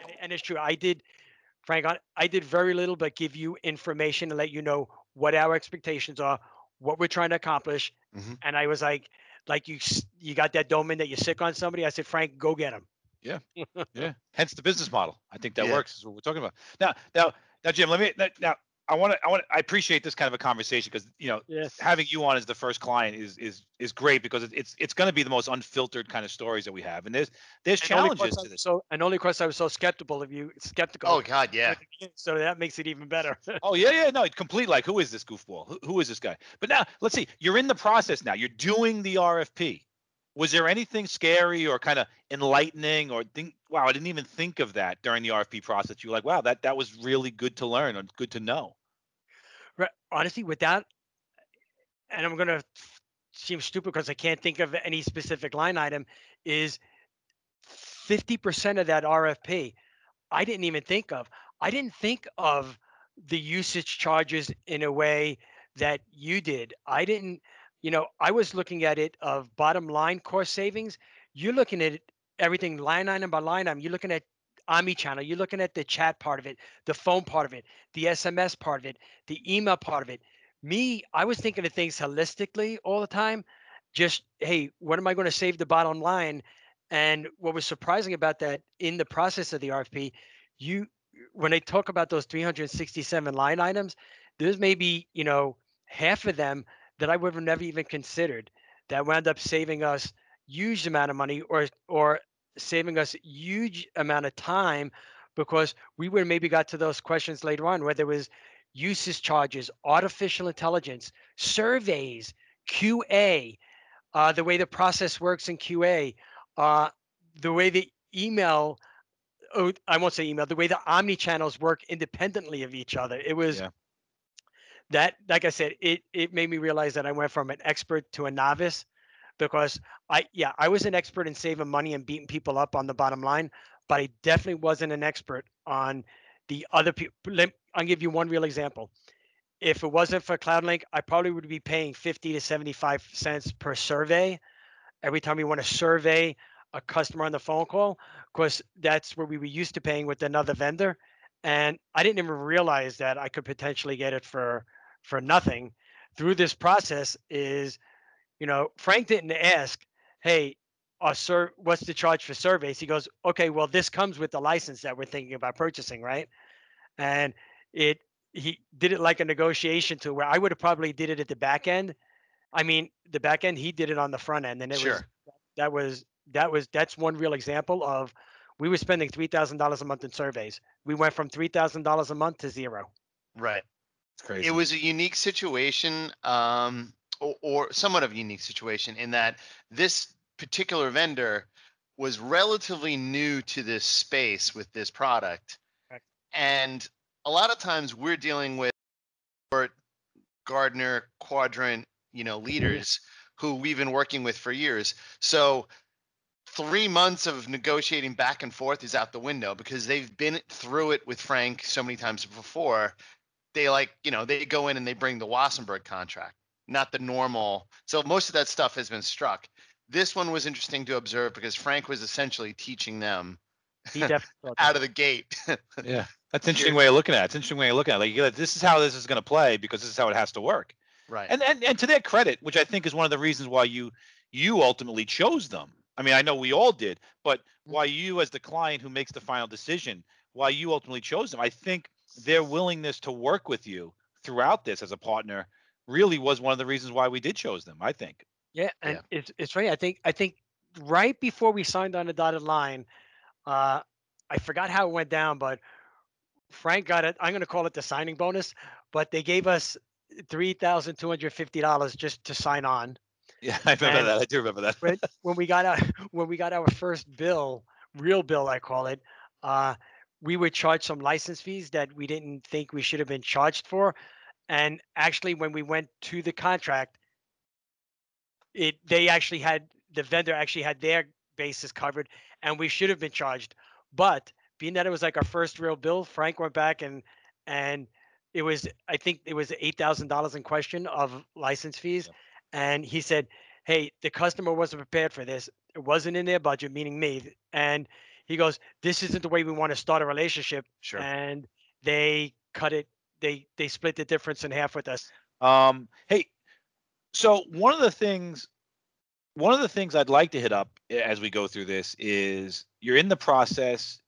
And, and it's true. I did, Frank. I, I did very little, but give you information to let you know what our expectations are, what we're trying to accomplish. Mhm. And I was like, like you, you got that domain that you're sick on somebody. I said, Frank, go get him. Yeah. Yeah. Hence the business model. I think that Yeah. works. Is what we're talking about. Now, now, now, Jim. Let me now- now. I want to. I want. to I appreciate this kind of a conversation because you know Yes. having you on as the first client is is is great because it- it's it's going to be the most unfiltered kind of stories that we have, and there's there's And challenges to was this. So, and only because I was so skeptical of you, skeptical. Oh God, yeah. at the beginning, So that makes it even better. Oh yeah, yeah, no, it's complete. Like, who is this goofball? Who, who is this guy? But now, let's see. You're in the process now. You're doing the RFP. Was there anything scary or kind of enlightening, or think, wow, I didn't even think of that during the RFP process? You were like, wow, that that was really good to learn or good to know. Honestly, with that, and I'm gonna seem stupid because I can't think of any specific line item, is 50% of that RFP I didn't even think of. I didn't think of the usage charges in a way that you did. I didn't, you know, I was looking at it of bottom line cost savings. You're looking at it, everything line item by line item. You're looking at omni-channel. You're looking at the chat part of it, the phone part of it, the SMS part of it, the email part of it. Me, I was thinking of things holistically all the time. Just, hey, what am I going to save the bottom line? And what was surprising about that in the process of the RFP, you when they talk about those 367 line items, there's maybe, you know, half of them that I would have never even considered that wound up saving us huge amount of money or or saving us huge amount of time because we would maybe got to those questions later on, whether it was usage charges, artificial intelligence, surveys, QA, uh, the way the process works in QA, uh, the way the email, oh, I won't say email, the way the omni channels work independently of each other. It was Yeah. that, like I said, it it made me realize that I went from an expert to a novice because I, yeah, I was an expert in saving money and beating people up on the bottom line, but I definitely wasn't an expert on the other people. I'll give you one real example. If it wasn't for CloudLink, I probably would be paying 50 to 75 cents per survey every time we want to survey a customer on the phone call, because that's where we were used to paying with another vendor. And I didn't even realize that I could potentially get it for for nothing through this process is, you know, Frank didn't ask, hey, uh, sir, what's the charge for surveys? He goes, okay, well, this comes with the license that we're thinking about purchasing, right? And it he did it like a negotiation to where I would have probably did it at the back end. I mean, the back end, he did it on the front end, and it was Sure. that was that was that's one real example of we were spending three thousand dollars a month in surveys. We went from three thousand dollars a month to zero. Right. It's crazy. It was a unique situation, um, or, or somewhat of a unique situation in that this particular vendor was relatively new to this space with this product. Correct. And a lot of times we're dealing with Gartner quadrant, you know, leaders who we've been working with for years. So three months of negotiating back and forth is out the window because they've been through it with Frank so many times before. They like, you know, they go in and they bring the Wassenberg contract, not the normal. So most of that stuff has been struck. This one was interesting to observe because Frank was essentially teaching them He definitely thought out of the gate. yeah, that's an interesting way of looking at it. It's an interesting way of looking at it. Like, you this is how this is going to play because this is how it has to work. right. And, and and to their credit, which I think is one of the reasons why you you ultimately chose them. I mean, I know we all did, but why you as the client who makes the final decision, why you ultimately chose them, I think their willingness to work with you throughout this as a partner really was one of the reasons why we did chose them. I think. Yeah, and it's it's funny. I think I think right before we signed on the dotted line, uh, I forgot how it went down, but Frank got it. I'm going to call it the signing bonus, but they gave us three thousand two hundred fifty dollars just to sign on. Yeah, I remember And- that. I do remember that. when when we got our when we got our first bill, real bill I call it, uh, we were charged some license fees that we didn't think we should have been charged for, and actually when we went to the contract, it they actually had the vendor actually had their bases covered, and we should have been charged, but being that it was like our first real bill, Frank went back and and it was I think it was eight thousand dollars in question of license fees, and he said, hey, the customer wasn't prepared for this. It wasn't in their budget, meaning me. And he goes, this isn't the way we want to start a relationship. Sure. And they cut it. They they split the difference in half with us. Um, hey, so one of the things, one of the things I'd like to hit up as we go through this is you're in the process.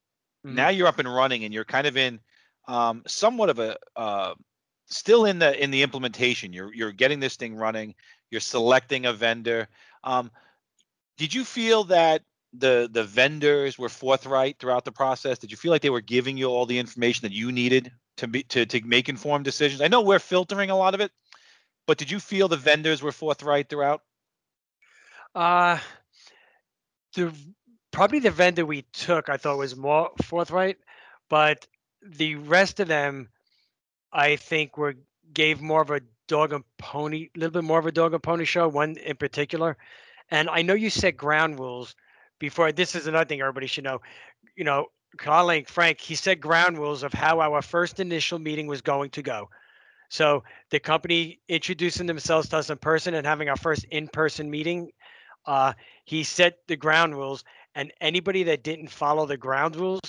Mhm. Now you're up and running, and you're kind of in um, somewhat of a uh, still in the in the implementation. You're you're getting this thing running. You're selecting a vendor. Um, did you feel that the the vendors were forthright throughout the process? Did you feel like they were giving you all the information that you needed to be to to make informed decisions? I know we're filtering a lot of it, but did you feel the vendors were forthright throughout? Uh the probably the vendor we took I thought was more forthright, but the rest of them I think were gave more of a dog and pony, a little bit more of a dog and pony show. One in particular, and I know you set ground rules before. This is another thing everybody should know. You know, calling Frank, he set ground rules of how our first initial meeting was going to go. So the company introducing themselves to us in person and having our first in-person meeting, uh, he set the ground rules, and anybody that didn't follow the ground rules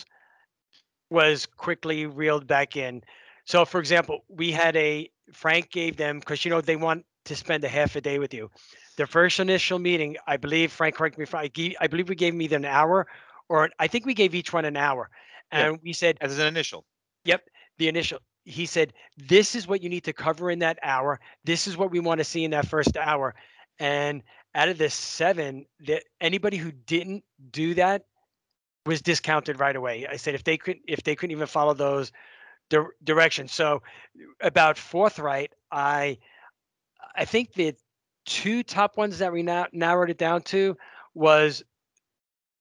was quickly reeled back in. So, for example, we had a Frank gave them because you know they want to spend a half a day with you. The first initial meeting, I believe, Frank, correct me if I, I believe we gave either an hour or I think we gave each one an hour, Yeah. and we said As an initial. Yep, the initial he said this is what you need to cover in that hour this is what we want to see in that first hour and out of the seven that anybody who didn't do that was discounted right away i said if they could if they couldn't even follow those dir- directions so about forthright i i think the two top ones that we now narrowed it down to was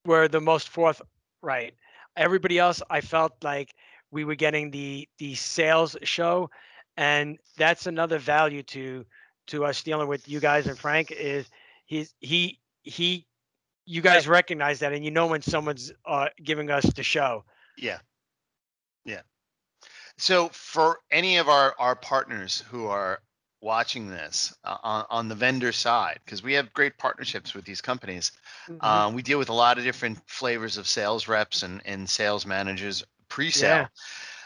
were the most forthright everybody else i felt like we were getting the the sales show and that's another value to to us dealing with you guys and frank is he's he he you guys recognize that and you know when someone's uh giving us the show Yeah. Yeah. So for any of our, our partners who are watching this uh, on, on the vendor side, because we have great partnerships with these companies, Mhm. um, we deal with a lot of different flavors of sales reps and, and sales managers pre-sale. Yeah.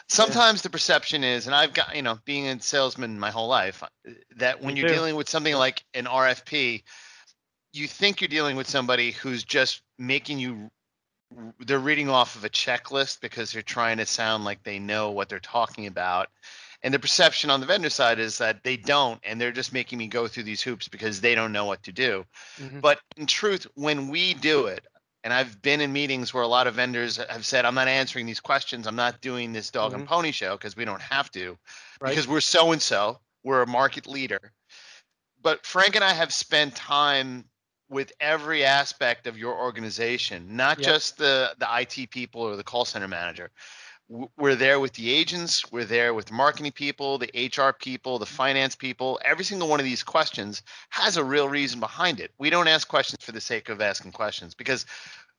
Sometimes the perception is, and I've got, you know, being a salesman my whole life, uh, that when Me you're too. dealing with something like an RFP, you think you're dealing with somebody who's just making you they're reading off of a checklist because they're trying to sound like they know what they're talking about. And the perception on the vendor side is that they don't, and they're just making me go through these hoops because they don't know what to do. Mhm. But in truth, when we do it, and I've been in meetings where a lot of vendors have said, I'm not answering these questions. I'm not doing this dog and pony show because we don't have to, Right. because we're so and so, we're a market leader. But Frank and I have spent time with every aspect of your organization, not Yep. just the the IT people or the call center manager. We're there with the agents, we're there with marketing people, the HR people, the finance people. Every single one of these questions has a real reason behind it. We don't ask questions for the sake of asking questions because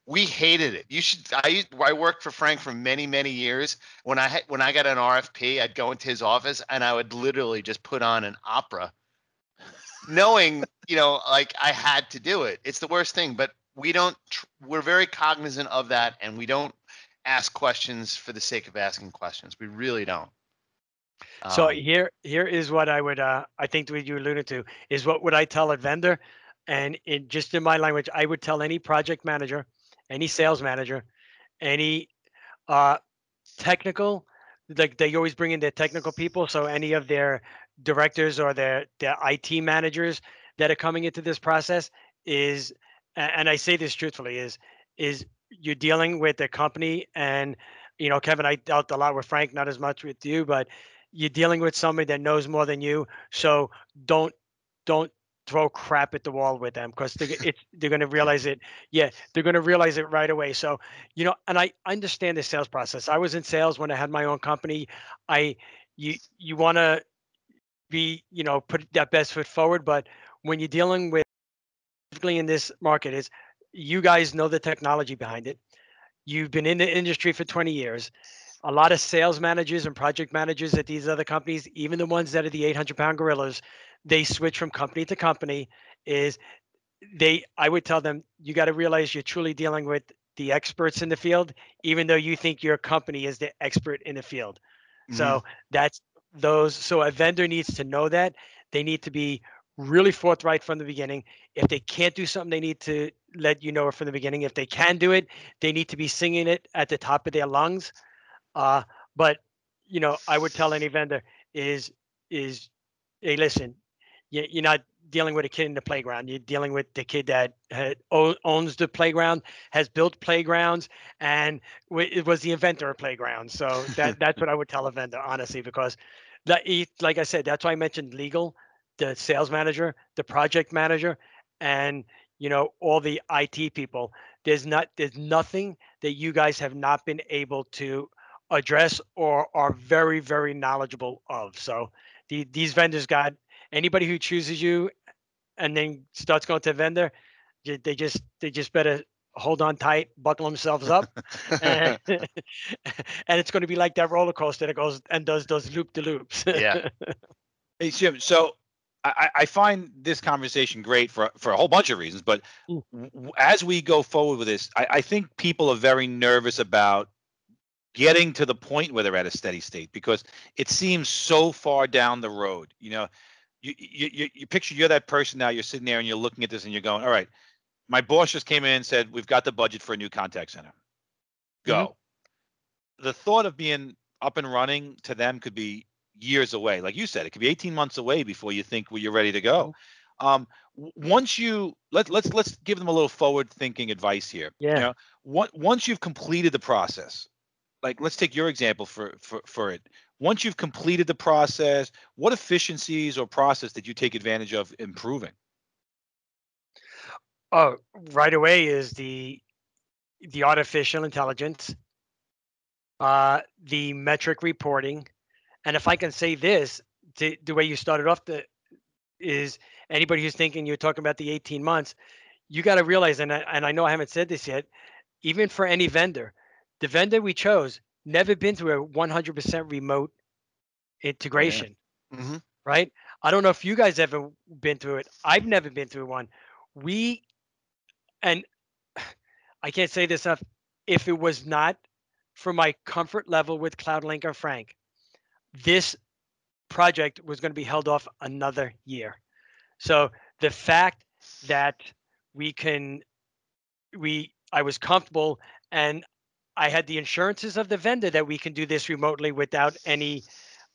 we hated it. You should. I I worked for Frank for many many years. When I when I got an RFP, I'd go into his office and I would literally just put on an opera, knowing you know like I had to do it. It's the worst thing, but we don't. We're very cognizant of that, and we don't ask questions for the sake of asking questions. We really don't. So Um, here here is what I would uh I think what you alluded to is what would I tell a vendor and in just in my language I would tell any project manager, any sales manager, any uh technical like they always bring in their technical people so any of their directors or their their IT managers that are coming into this process is and I say this truthfully is is you're dealing with a company and you know Kevin I dealt a lot with Frank not as much with you but you're dealing with somebody that knows more than you so don't don't throw crap at the wall with them because they're, they're going to realize it yeah they're going to realize it right away so you know and i understand the sales process. I was in sales when i had my own company. I you you want to be you know put that best foot forward but when you're dealing with specifically in this market is you guys know the technology behind it you've been in the industry for 20 years a lot of sales managers and project managers at these other companies even the ones that are the 800 pound gorillas they switch from company to company is they I would tell them you got to realize you're truly dealing with the experts in the field, even though you think your company is the expert in the field. Mhm. So that's those. So a vendor needs to know that they need to be really forthright from the beginning. If they can't do something, they need to let you know it from the beginning. If they can do it, they need to be singing it at the top of their lungs. Uh, but you know, I would tell any vendor is is hey, listen, you, you're not dealing with a kid in the playground. You're dealing with the kid that had, owns the playground, has built playgrounds, and w- it was the inventor of playgrounds. So that that's what I would tell a vendor, honestly, because that like I said, that's why I mentioned legal, the sales manager, the project manager, and you know all the IT people. There's not there's nothing that you guys have not been able to address or are very very knowledgeable of. So the, these vendors got anybody who chooses you and then starts going to a vendor, they just they just better hold on tight, buckle themselves up, and, and it's going to be like that roller coaster that goes and does those loop de loops. Yeah. Hey Jim, so I, I find this conversation great for for a whole bunch of reasons, but Mm. w- as we go forward with this, I, I think people are very nervous about getting to the point where they're at a steady state because it seems so far down the road. You know, you you you, you picture you're that person now. You're sitting there and you're looking at this and you're going, all right, my boss just came in and said we've got the budget for a new contact center. Go. The thought of being up and running to them could be years away. Like you said, it could be 18 months away before you think well, you're ready to go. Um, once you let let's let's give them a little forward thinking advice here. Yeah. You know, what, once you've completed the process, like let's take your example for for for it. Once you've completed the process, what efficiencies or process did you take advantage of improving? oh, right away is the the artificial intelligence, uh, the metric reporting, and if I can say this, the, the way you started off the is anybody who's thinking you're talking about the 18 months, you got to realize, and I, and I know I haven't said this yet, even for any vendor, the vendor we chose never been through a 100% remote integration Mhm. right? I don't know if you guys ever been through it. I've never been through one. We and I can't say this enough. If it was not for my comfort level with CloudLink or Frank, this project was going to be held off another year. So the fact that we can we I was comfortable and I had the insurances of the vendor that we can do this remotely without any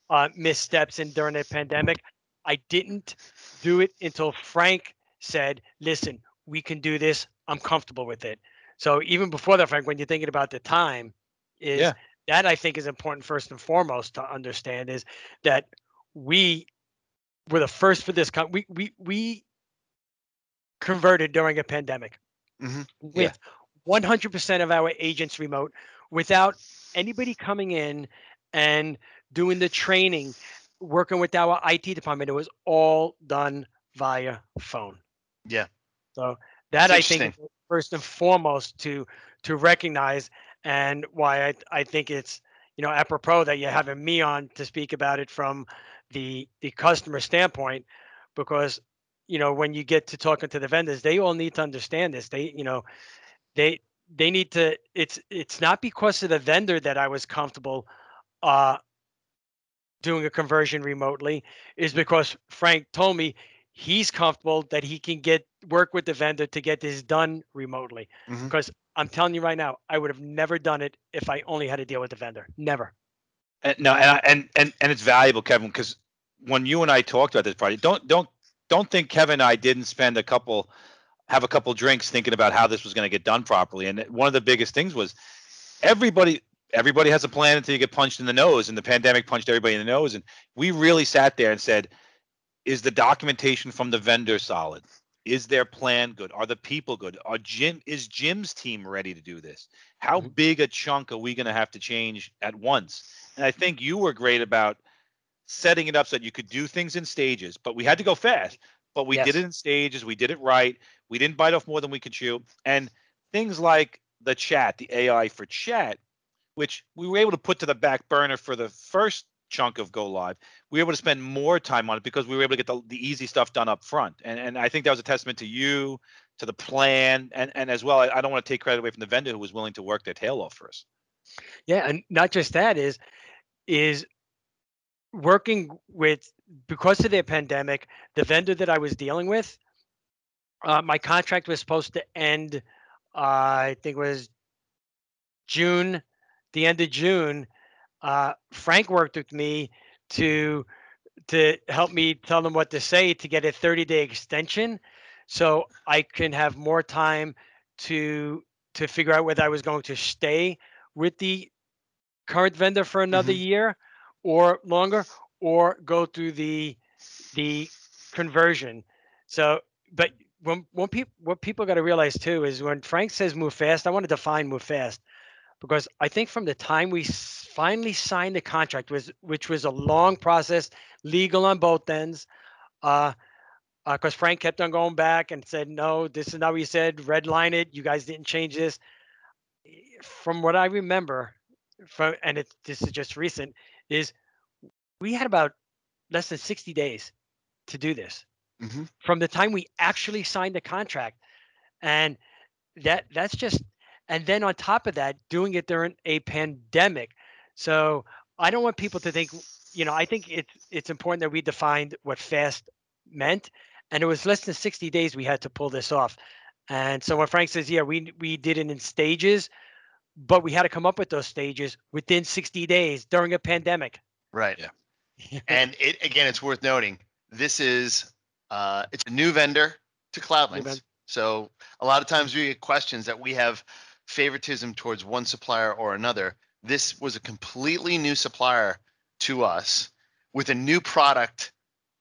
uh, missteps in during the pandemic. I didn't do it until Frank said, "Listen, we can do this. I'm comfortable with it." So even before that, Frank, when you're thinking about the time, is Yeah. That I think is important first and foremost to understand is that we were the first for this. Com- we we we converted during a pandemic Mhm. with 100% of our agents remote without anybody coming in and doing the training, working with our IT department. It was all done via phone. Yeah. So that I think first and foremost to to recognize and why I, I think it's you know apropos that you're having me on to speak about it from the the customer standpoint because you know when you get to talking to the vendors they all need to understand this. They you know they they need to it's it's not because of the vendor that I was comfortable uh doing a conversion remotely. Is because Frank told me he's comfortable that he can get work with the vendor to get this done remotely Mhm. because I'm telling you right now I would have never done it if I only had to deal with the vendor never And, no, and, I- and and and it's valuable, Kevin, because when you and I talked about this project, don't don't don't think Kevin and I didn't spend a couple have a couple drinks thinking about how this was going to get done properly. And one of the biggest things was everybody everybody has a plan until you get punched in the nose, and the pandemic punched everybody in the nose. And we really sat there and said, "Is the documentation from the vendor solid? Is their plan good? Are the people good? Are Jim is Jim's team ready to do this? How Mhm. big a chunk are we going to have to change at once?" And I think you were great about setting it up so that you could do things in stages, but we had to go fast. But we did it in stages. We did it right. We didn't bite off more than we could chew. And things like the chat, the AI for chat, which we were able to put to the back burner for the first chunk of go live, we were able to spend more time on it because we were able to get the, the easy stuff done up front. And and I think that was a testament to you, to the plan, and and as well. I, I don't want to take credit away from the vendor who was willing to work their tail off for us. Yeah, and not just that is is working with because of the pandemic, the vendor that I was dealing with, uh, my contract was supposed to end. Uh, I think it was June, the end of June. Uh, Frank worked with me to to help me tell them what to say to get a 30 day extension, so I can have more time to to figure out whether I was going to stay with the current vendor for another year or longer or go through the the conversion. So but when when people what people got to realize too is when frank says move fast i want to define move fast because i think from the time we finally signed the contract was which was a long process legal on both ends uh because frank kept on going back and said no this is not what you said red line it you guys didn't change this from what I remember, from and it this is just recent, is we had about less than 60 days to do this Mhm. from the time we actually signed the contract, and that that's just and then on top of that, doing it during a pandemic. So I don't want people to think, you know, I think it's it's important that we defined what fast meant, and it was less than 60 days we had to pull this off. And so when Frank says, yeah, we we did it in stages, but we had to come up with those stages within 60 days during a pandemic. Right. Yeah. And it again, it's worth noting. This is uh, it's a new vendor to CloudLink's. vendor. So a lot of times we get questions that we have favoritism towards one supplier or another. This was a completely new supplier to us with a new product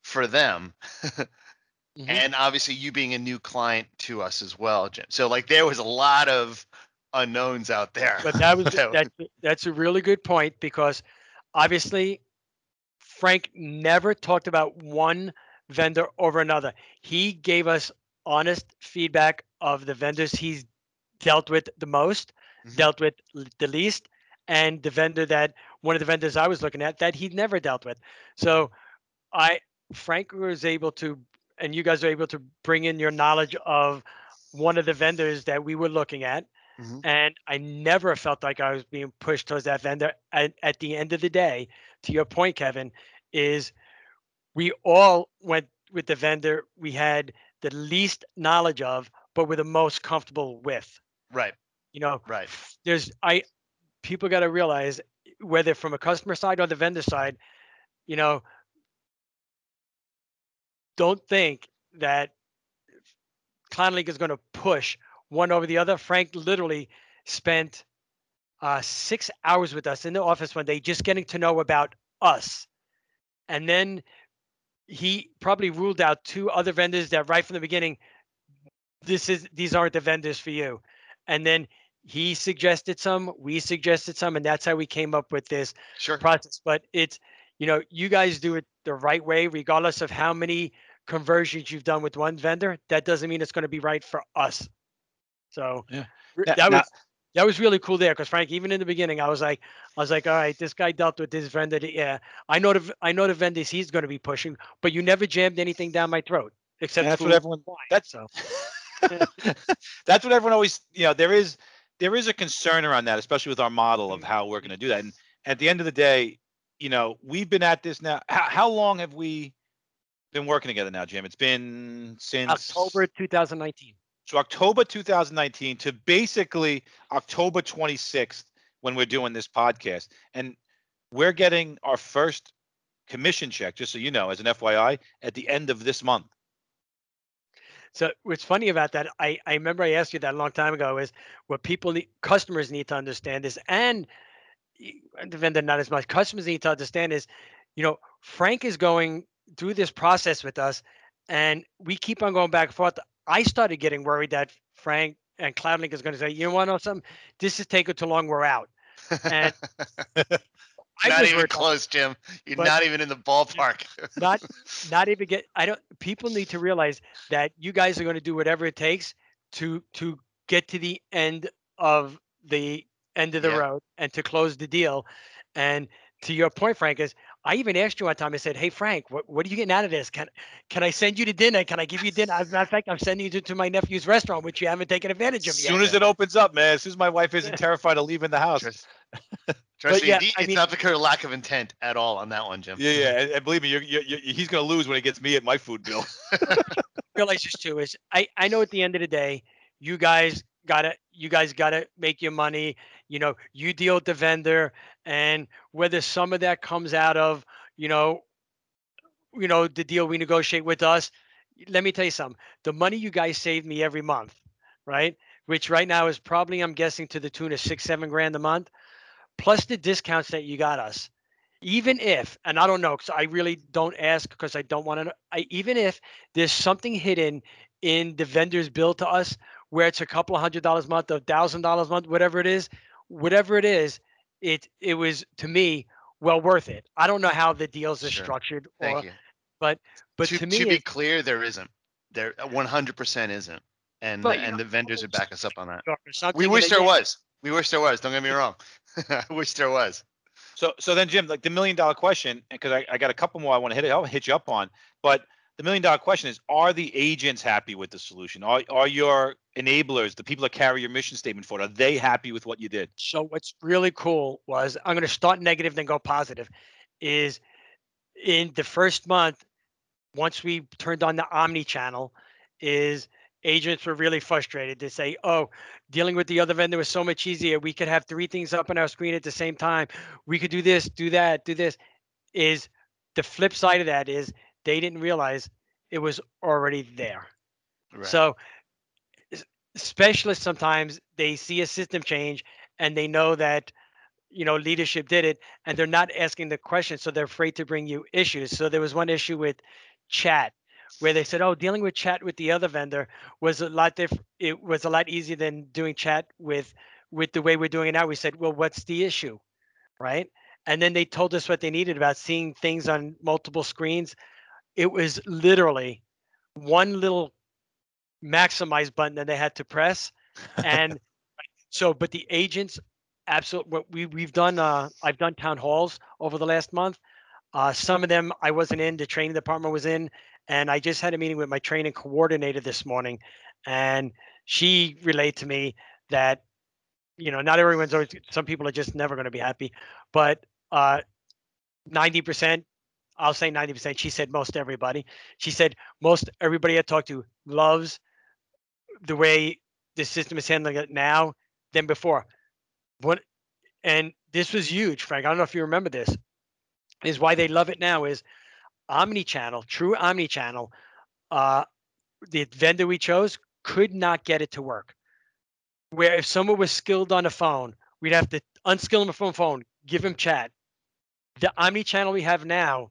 for them. Mhm. And obviously you being a new client to us as well, Jim. So like there was a lot of unknowns out there. But that was That- that's that's a really good point because obviously Frank never talked about one vendor over another. He gave us honest feedback of the vendors he's dealt with the most, Mhm. dealt with the least, and the vendor that one of the vendors I was looking at that he'd never dealt with. So I Frank was able to and you guys were able to bring in your knowledge of one of the vendors that we were looking at Mhm. and I never felt like I was being pushed towards that vendor. At, at the end of the day, to your point, Kevin, is we all went with the vendor we had the least knowledge of, but were the most comfortable with. Right. You know, Right. there's I people got to realize whether from a customer side or the vendor side, you know, don't think that CloudLink is going to push one over the other. Frank literally spent uh, six hours with us in the office one day, just getting to know about us, and then he probably ruled out two other vendors that right from the beginning, this is these aren't the vendors for you, and then he suggested some, we suggested some, and that's how we came up with this Sure. process. But it's, you know, you guys do it the right way, regardless of how many conversions you've done with one vendor. That doesn't mean it's going to be right for us. So Yeah. that now- was that was really cool there because Frank, even in the beginning, I was like, I was like, all right, this guy dealt with this vendor. Yeah, I know the I know the vendors he's going to be pushing, but you never jammed anything down my throat except that's what everyone. wine, That's so. that's what everyone always. You know, there is there is a concern around that, especially with our model Mm. of how we're going to do that. And at the end of the day, you know, we've been at this now. How, how long have we been working together now, Jim? It's been since October 2019. So October 2019 to basically October 26th when we're doing this podcast. And we're getting our first commission check, just so you know, as an FYI, at the end of this month. So what's funny about that, I, I remember I asked you that a long time ago, is what people need, customers need to understand is, and the vendor not as much, customers need to understand is, you know, Frank is going through this process with us, and we keep on going back and forth. I started getting worried that Frank and CloudLink is going to say, you know something? This is taking too long. We're out. And not even about- close, Jim. You're But- not even in the ballpark. not not even get i don't people need to realize that you guys are going to do whatever it takes to to get to the end of the end of the Yeah. road and to close the deal and to your point frank is I even asked you one time. I said, "Hey Frank, what, what are you getting out of this? Can can I send you to dinner? Can I give you dinner? As a matter of fact, I'm sending you to, to my nephew's restaurant, which you haven't taken advantage of As yet." As soon as it opens up, man, as soon as my wife isn't terrified of leaving the house. Trust, trust me, yeah, the- I it's mean- not because of lack of intent at all on that one, Jim. Yeah, yeah, and, and believe me, you're, you're, you're, he's gonna lose when he gets me at my food bill. realize this too is I I know at the end of the day, you guys gotta you guys gotta make your money. You know, you deal with the vendor, and whether some of that comes out of you know, you know the deal we negotiate with us. Let me tell you something. The money you guys save me every month, right? Which right now is probably I'm guessing to the tune of six seven grand a month, plus the discounts that you got us. Even if, and I don't know, because I really don't ask because I don't want to. I even if there's something hidden in the vendor's bill to us where it's a couple of hundred dollars a month, a thousand dollars a month, whatever it is, whatever it is, it it was to me well worth it. I don't know how the deals are Sure. structured, Thank or, you. but to, to, me, to be clear, there isn't. There 100% isn't. And But, and know, the vendors would back us up on that. or We wish there was. We wish there was. Don't get me wrong. I wish there was. So, so then, Jim, like the million dollar question, because I, I got a couple more I want to hit. I'll hit you up on. But the million dollar question is: Are the agents happy with the solution? Are are your enablers, the people that carry your mission statement for it, are they happy with what you did? So what's really cool was I'm going to start negative, then go positive. Is in the first month, once we turned on the Omni channel, is agents were really frustrated. They say, "Oh, dealing with the other vendor was so much easier. We could have three things up on our screen at the same time. We could do this, do that, do this." Is the flip side of that is they didn't realize it was already there. Right. So specialists sometimes they see a system change and they know that you know leadership did it and they're not asking the question so they're afraid to bring you issues. So there was one issue with chat where they said, "Oh, dealing with chat with the other vendor was a lot diff- it was a lot easier than doing chat with with the way we're doing it now." We said, "Well, what's the issue?" Right? And then they told us what they needed about seeing things on multiple screens. It was literally one little maximize button that they had to press. And so but the agents absolutely what we we've done uh i've done town halls over the last month. Uh some of them i wasn't in the training department was in and i just had a meeting with my training coordinator this morning. And she relayed to me that you know not everyone's always some people are just never going to be happy but uh 90% i'll say 90% she said most everybody she said most everybody i talked to loves the way the system is handling it now than before. What and this was huge, Frank. I don't know if you remember this. Is why they love it now is omni-channel, true omni-channel. Uh, the vendor we chose could not get it to work. Where if someone was skilled on the phone, we'd have to unskill them from phone, give them chat. The omni-channel we have now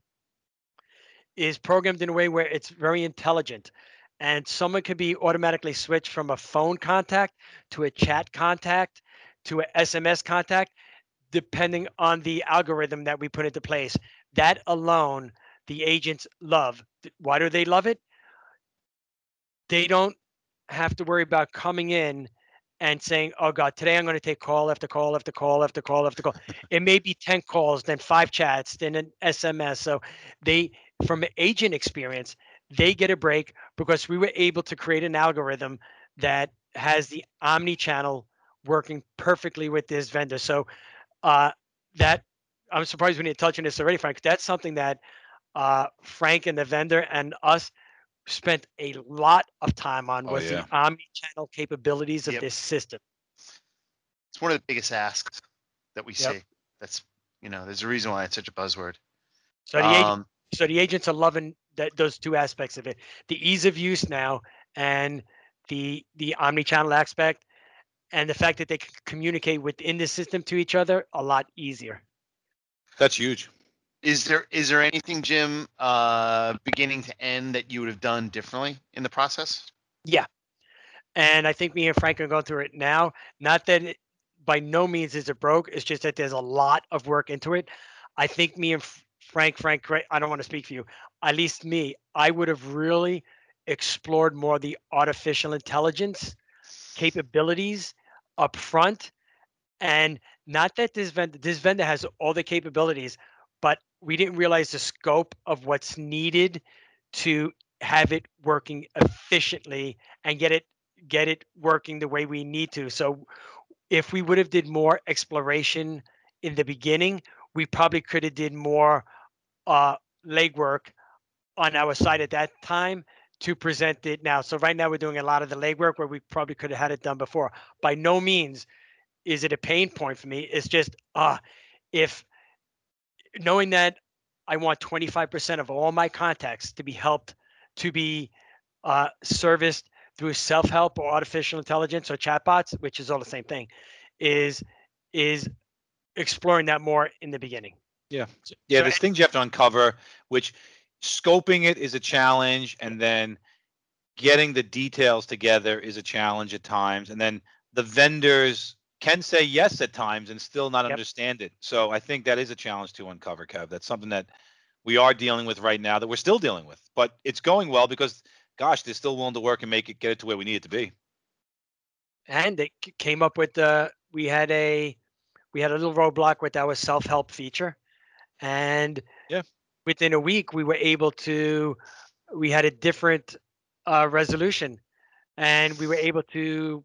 is programmed in a way where it's very intelligent and someone could be automatically switched from a phone contact to a chat contact to a SMS contact, depending on the algorithm that we put into place. That alone, the agents love. Why do they love it? They don't have to worry about coming in and saying, "Oh God, today I'm going to take call after call after call after call after call." it may be ten calls, then five chats, then an SMS. So they, from agent experience, they get a break because we were able to create an algorithm that has the omni-channel working perfectly with this vendor. So uh, that I'm surprised we didn't touch on this already, Frank. That's something that uh, Frank and the vendor and us spent a lot of time on Oh, was yeah. the omni-channel capabilities of Yep. this system. It's one of the biggest asks that we Yep. see. That's you know, there's a reason why it's such a buzzword. So the agent, Um, so the agents are loving that those two aspects of it the ease of use now and the the omni-channel aspect and the fact that they can communicate within the system to each other a lot easier. That's huge. is there is there anything, Jim, uh, beginning to end that you would have done differently in the process? Yeah, and i think me and frank are going through it now. Not that it, by no means is it broke. It's just that there's a lot of work into it. I think me and F- frank frank i don't want to speak for you at least me i would have really explored more the artificial intelligence capabilities up front and not that this vendor this vendor has all the capabilities but we didn't realize the scope of what's needed to have it working efficiently and get it get it working the way we need to. So if we would have did more exploration in the beginning, we probably could have did more uh, legwork on our side at that time to present it now. So right now we're doing a lot of the legwork where we probably could have had it done before. By no means is it a pain point for me. It's just uh if knowing that I want 25% of all my contacts to be helped to be uh, serviced through self-help or artificial intelligence or chatbots, which is all the same thing, is is exploring that more in the beginning. Yeah. Yeah. So- There's things you have to uncover, which scoping it is a challenge, and then getting the details together is a challenge at times. And then the vendors can say yes at times and still not Yep. understand it. So I think that is a challenge to uncover, Kev. That's something that we are dealing with right now that we're still dealing with. But it's going well because gosh, they're still willing to work and make it get it to where we need it to be. and they came up with the we had a we had a little roadblock with our self-help feature and Yeah. within a week we were able to we had a different uh, resolution. And we were able to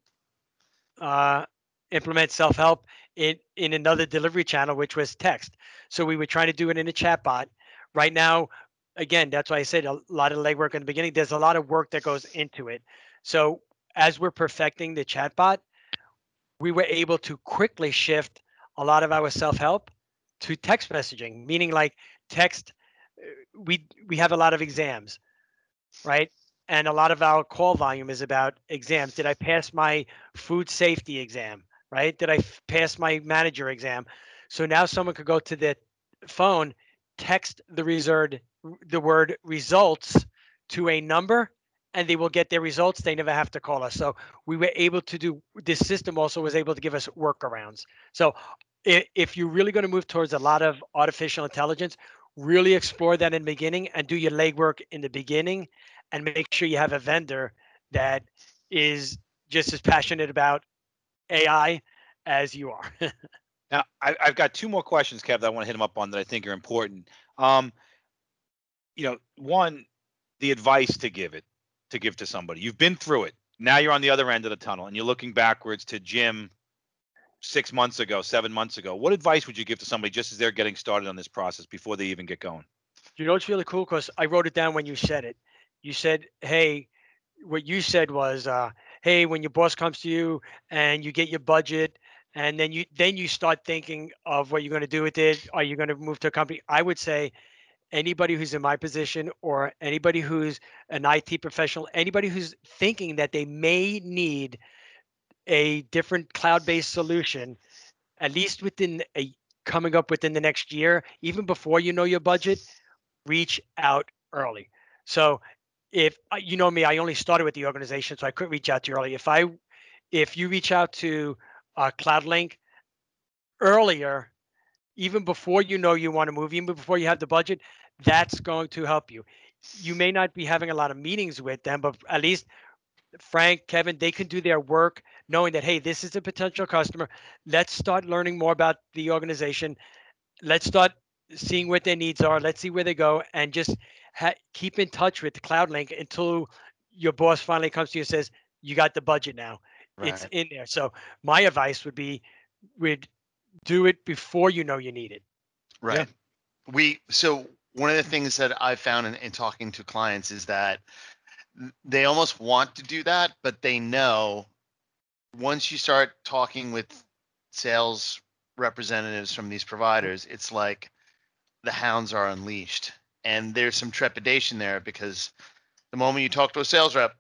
uh, implement self-help in in another delivery channel which was text. So we were trying to do it in a chat bot right now again that's why i said a lot of legwork in the beginning. There's a lot of work that goes into it. So as we're perfecting the chatbot, we were able to quickly shift a lot of our self-help to text messaging, meaning like text. uh, We we have a lot of exams, right? And a lot of our call volume is about exams. Did I pass my food safety exam? Right? Did I f- pass my manager exam? So now someone could go to the phone, text the reserved the word results to a number and they will get their results. They never have to call us. So we were able to do this system also was able to give us workarounds. So if you're really going to move towards a lot of artificial intelligence, really explore that in the beginning and do your legwork in the beginning and make sure you have a vendor that is just as passionate about AI as you are. Now, I, I've got two more questions, Kev, that I want to hit them up on that I think are important. Um, you know, one, the advice to give it, to give to somebody. You've been through it. Now you're on the other end of the tunnel and you're looking backwards to Jim six months ago, seven months ago. What advice would you give to somebody just as they're getting started on this process before they even get going? You know, it's really cool because I wrote it down when you said it. You said, "Hey," what you said was, uh, "Hey, when your boss comes to you and you get your budget, and then you then you start thinking of what you're going to do with it. Are you going to move to a company?" I would say, anybody who's in my position or anybody who's an IT professional, anybody who's thinking that they may need a different cloud-based solution, at least within a coming up within the next year, even before you know your budget, reach out early. So if uh, you know me, I only started with the organization, so I couldn't reach out to you early. If I, if you reach out to uh, CloudLink earlier, even before you know you want to move, even before you have the budget, that's going to help you. You may not be having a lot of meetings with them, but at least Frank, Kevin, they can do their work knowing that, hey, this is a potential customer. Let's start learning more about the organization. Let's start seeing what their needs are. Let's see where they go and just ha- keep in touch with CloudLink until your boss finally comes to you and says, you got the budget now. It's in there. So my advice would be, would do it before you know you need it. Right. We so one of the things that I've found in, in talking to clients is that th- they almost want to do that, but they know once you start talking with sales representatives from these providers, it's like the hounds are unleashed. And there's some trepidation there because the moment you talk to a sales rep,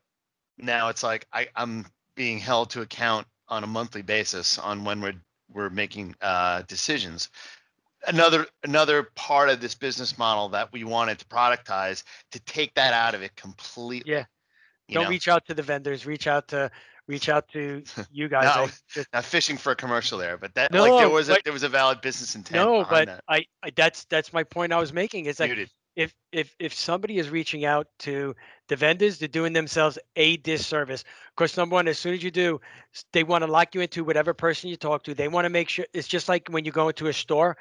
now it's like I, I'm being held to account on a monthly basis on when we're we're making uh, decisions another another part of this business model that we wanted to productize to take that out of it completely. Yeah. Don't know, reach out to the vendors, reach out to, reach out to you guys. No, just- not fishing for a commercial there, but that like there No, was a there was a valid business intent no, but that. I, I, that's, that's my point I was making. is like, Muted. if if if somebody is reaching out to the vendors, they're doing themselves a disservice. Because number one, as soon as you do, they want to lock you into whatever person you talk to. They want to make sure it's just like when you go into a store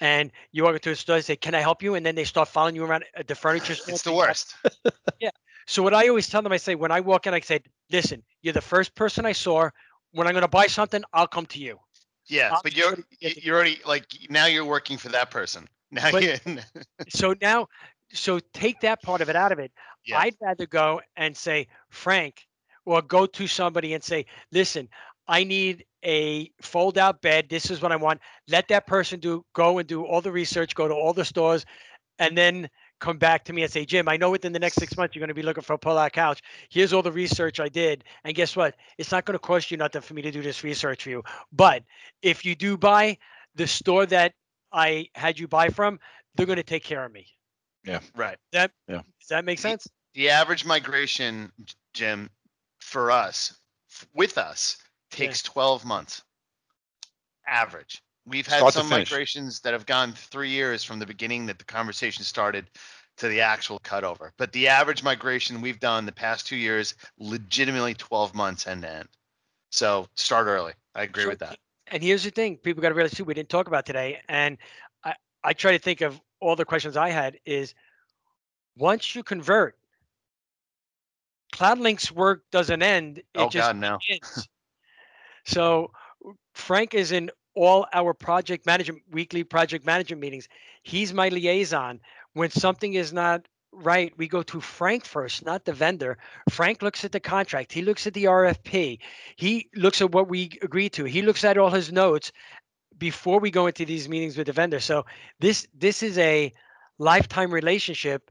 and you walk into a store, they say, "Can I help you?" And then they start following you around uh, the furniture store. It's the worst. yeah. So what I always tell them, I say, when I walk in, I say, "Listen, you're the first person I saw. When I'm going to buy something, I'll come to you." Yeah, I'll but you're you're already like now you're working for that person. Now But- So now, so take that part of it out of it. Yeah. I'd rather go and say, Frank, or go to somebody and say, listen, I need a fold out bed. This is what I want. Let that person do go and do all the research, go to all the stores, and then come back to me and say, Jim, I know within the next six months you're going to be looking for a pull out couch. Here's all the research I did. And guess what? It's not going to cost you nothing for me to do this research for you. But if you do buy the store that I had you buy from, they're going to take care of me. Yeah. Right. That Yeah. does that make sense? The average migration, Jim, for us, f- with us, takes 12 months. Average. We've had Start some migrations that have gone three years from the beginning that the conversation started to the actual cutover. But the average migration we've done the past two years, legitimately 12 months end to end. So start early. I agree So with that. And here's the thing: people got to realize too. We didn't talk about today, and I I try to think of all the questions I had. Is once you convert, CloudLink's work doesn't end. It Oh just God, no. So Frank is in all our project management weekly project management meetings. He's my liaison. When something is not right, we go to Frank first, not the vendor. Frank looks at the contract. He looks at the RFP. He looks at what we agreed to. He looks at all his notes before we go into these meetings with the vendor. So this this is a lifetime relationship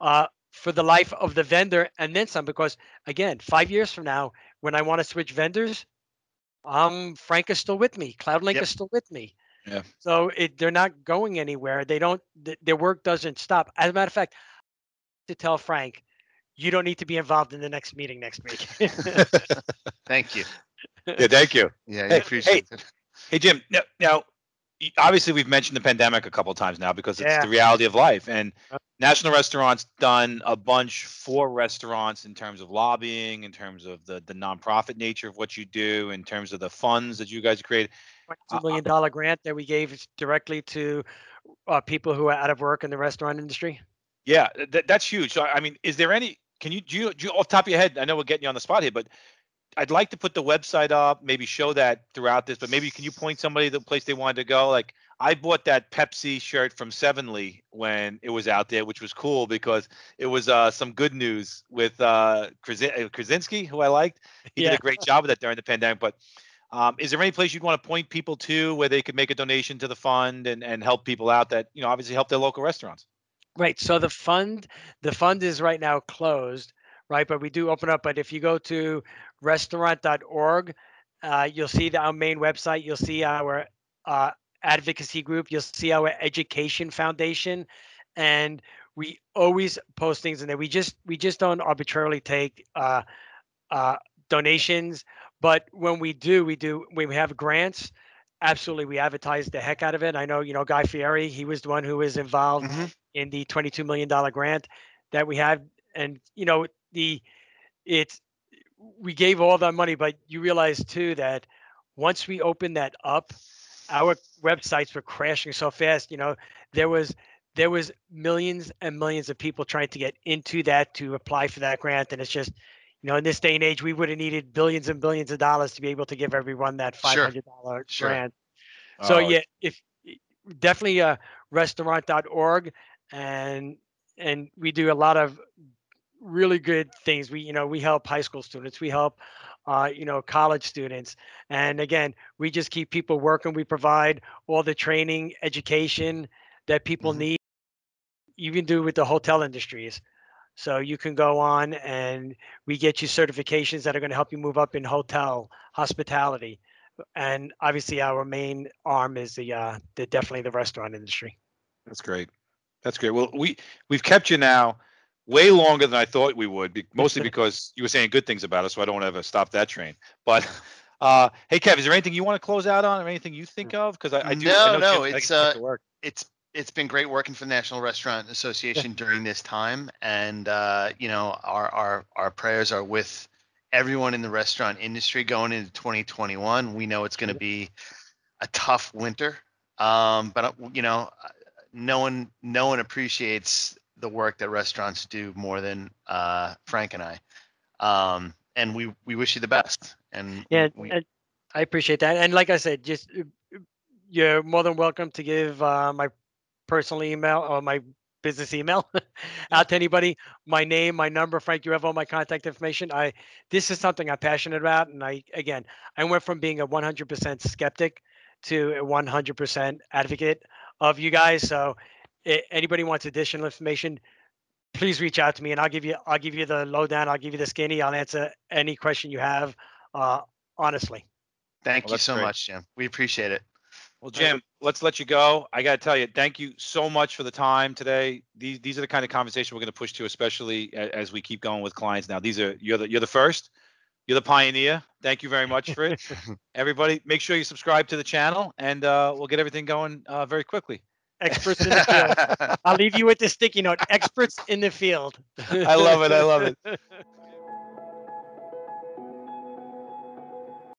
uh, for the life of the vendor and then some. Because again, five years from now, when I want to switch vendors, um, Frank is still with me. CloudLink Yep. is still with me. Yeah. So it, they're not going anywhere. They don't. Th- their work doesn't stop. As a matter of fact, to tell Frank, you don't need to be involved in the next meeting next week. Thank you. yeah, thank you. Yeah, I Hey, appreciate it. Hey Jim, now, now obviously we've mentioned the pandemic a couple of times now because it's Yeah. the reality of life. And Yep. National Restaurants done a bunch for restaurants in terms of lobbying, in terms of the the nonprofit nature of what you do, in terms of the funds that you guys create. Two million dollar grant that we gave directly to uh, people who are out of work in the restaurant industry. Yeah, th- that's huge. So I mean, is there any? Can you do, you do you, off the top of your head? I know we're getting you on the spot here, but I'd like to put the website up, maybe show that throughout this. But maybe can you point somebody to the place they wanted to go? Like I bought that Pepsi shirt from Sevenly when it was out there, which was cool because it was uh, some good news with uh, uh, Krasinski, who I liked. He did a great job of that during the pandemic. But um, is there any place you'd want to point people to where they could make a donation to the fund and, and help people out that you know obviously help their local restaurants? Right. So the fund, the fund is right now closed, right? But we do open up. But if you go to restaurant.org, uh, you'll see the, our main website. You'll see our uh, advocacy group. You'll see our education foundation, and we always post things in there. We just we just don't arbitrarily take uh, uh, donations, but when we do, we do when we have grants. Absolutely, we advertise the heck out of it. I know, you know, Guy Fieri. He was the one who was involved Mhm. in the $22 million grant that we had. And, you know, the, it's, we gave all that money, but you realize too that once we open that up, our websites were crashing so fast. You know, there was, there was millions and millions of people trying to get into that to apply for that grant. And it's just, you know, in this day and age, we would have needed billions and billions of dollars to be able to give everyone that $500 Sure. grant. So Oh, yeah, if definitely uh, restaurant.org and and we do a lot of really good things. We you know we help high school students, we help uh, you know college students, and again we just keep people working. We provide all the training, education that people Mhm. need. You can do with the hotel industries. So you can go on and we get you certifications that are going to help you move up in hotel hospitality and obviously our main arm is the uh the definitely the restaurant industry That's great. That's great. Well, we we've kept you now way longer than I thought we would, be, mostly because you were saying good things about us, so I don't want to ever stop that train. But uh, hey, Kev, is there anything you want to close out on, or anything you think of? Because I, I do. I No, know no, Jim- I it's, get uh, work. it's it's been great working for the National Restaurant Association during this time, and uh, you know our our our prayers are with everyone in the restaurant industry going into 2021. We know it's going to be a tough winter, Um, but uh, you know, uh, no one, no one appreciates the work that restaurants do more than uh, Frank and I. Um, and we we wish you the best. And Yeah, we, and I appreciate that. And like I said, just uh, you're more than welcome to give uh, my personal email or my business email out to anybody. My name, my number, Frank. You have all my contact information. I this is something I'm passionate about, and I again, I went from being a 100% skeptic to a 100% advocate of you guys. So, anybody wants additional information, please reach out to me, and I'll give you I'll give you the lowdown. I'll give you the skinny. I'll answer any question you have. Uh, honestly. thank Well, you so great. much, Jim. We appreciate it. Well, Jim, let's let you go. I got to tell you, thank you so much for the time today. These these are the kind of conversation we're going to push to, especially as we keep going with clients. Now, these are you're the you're the first, you're the pioneer. Thank you very much for it. Everybody, make sure you subscribe to the channel, and uh, we'll get everything going uh, very quickly. Experts in the field. I'll leave you with the sticky note. Experts in the field. I love it. I love it.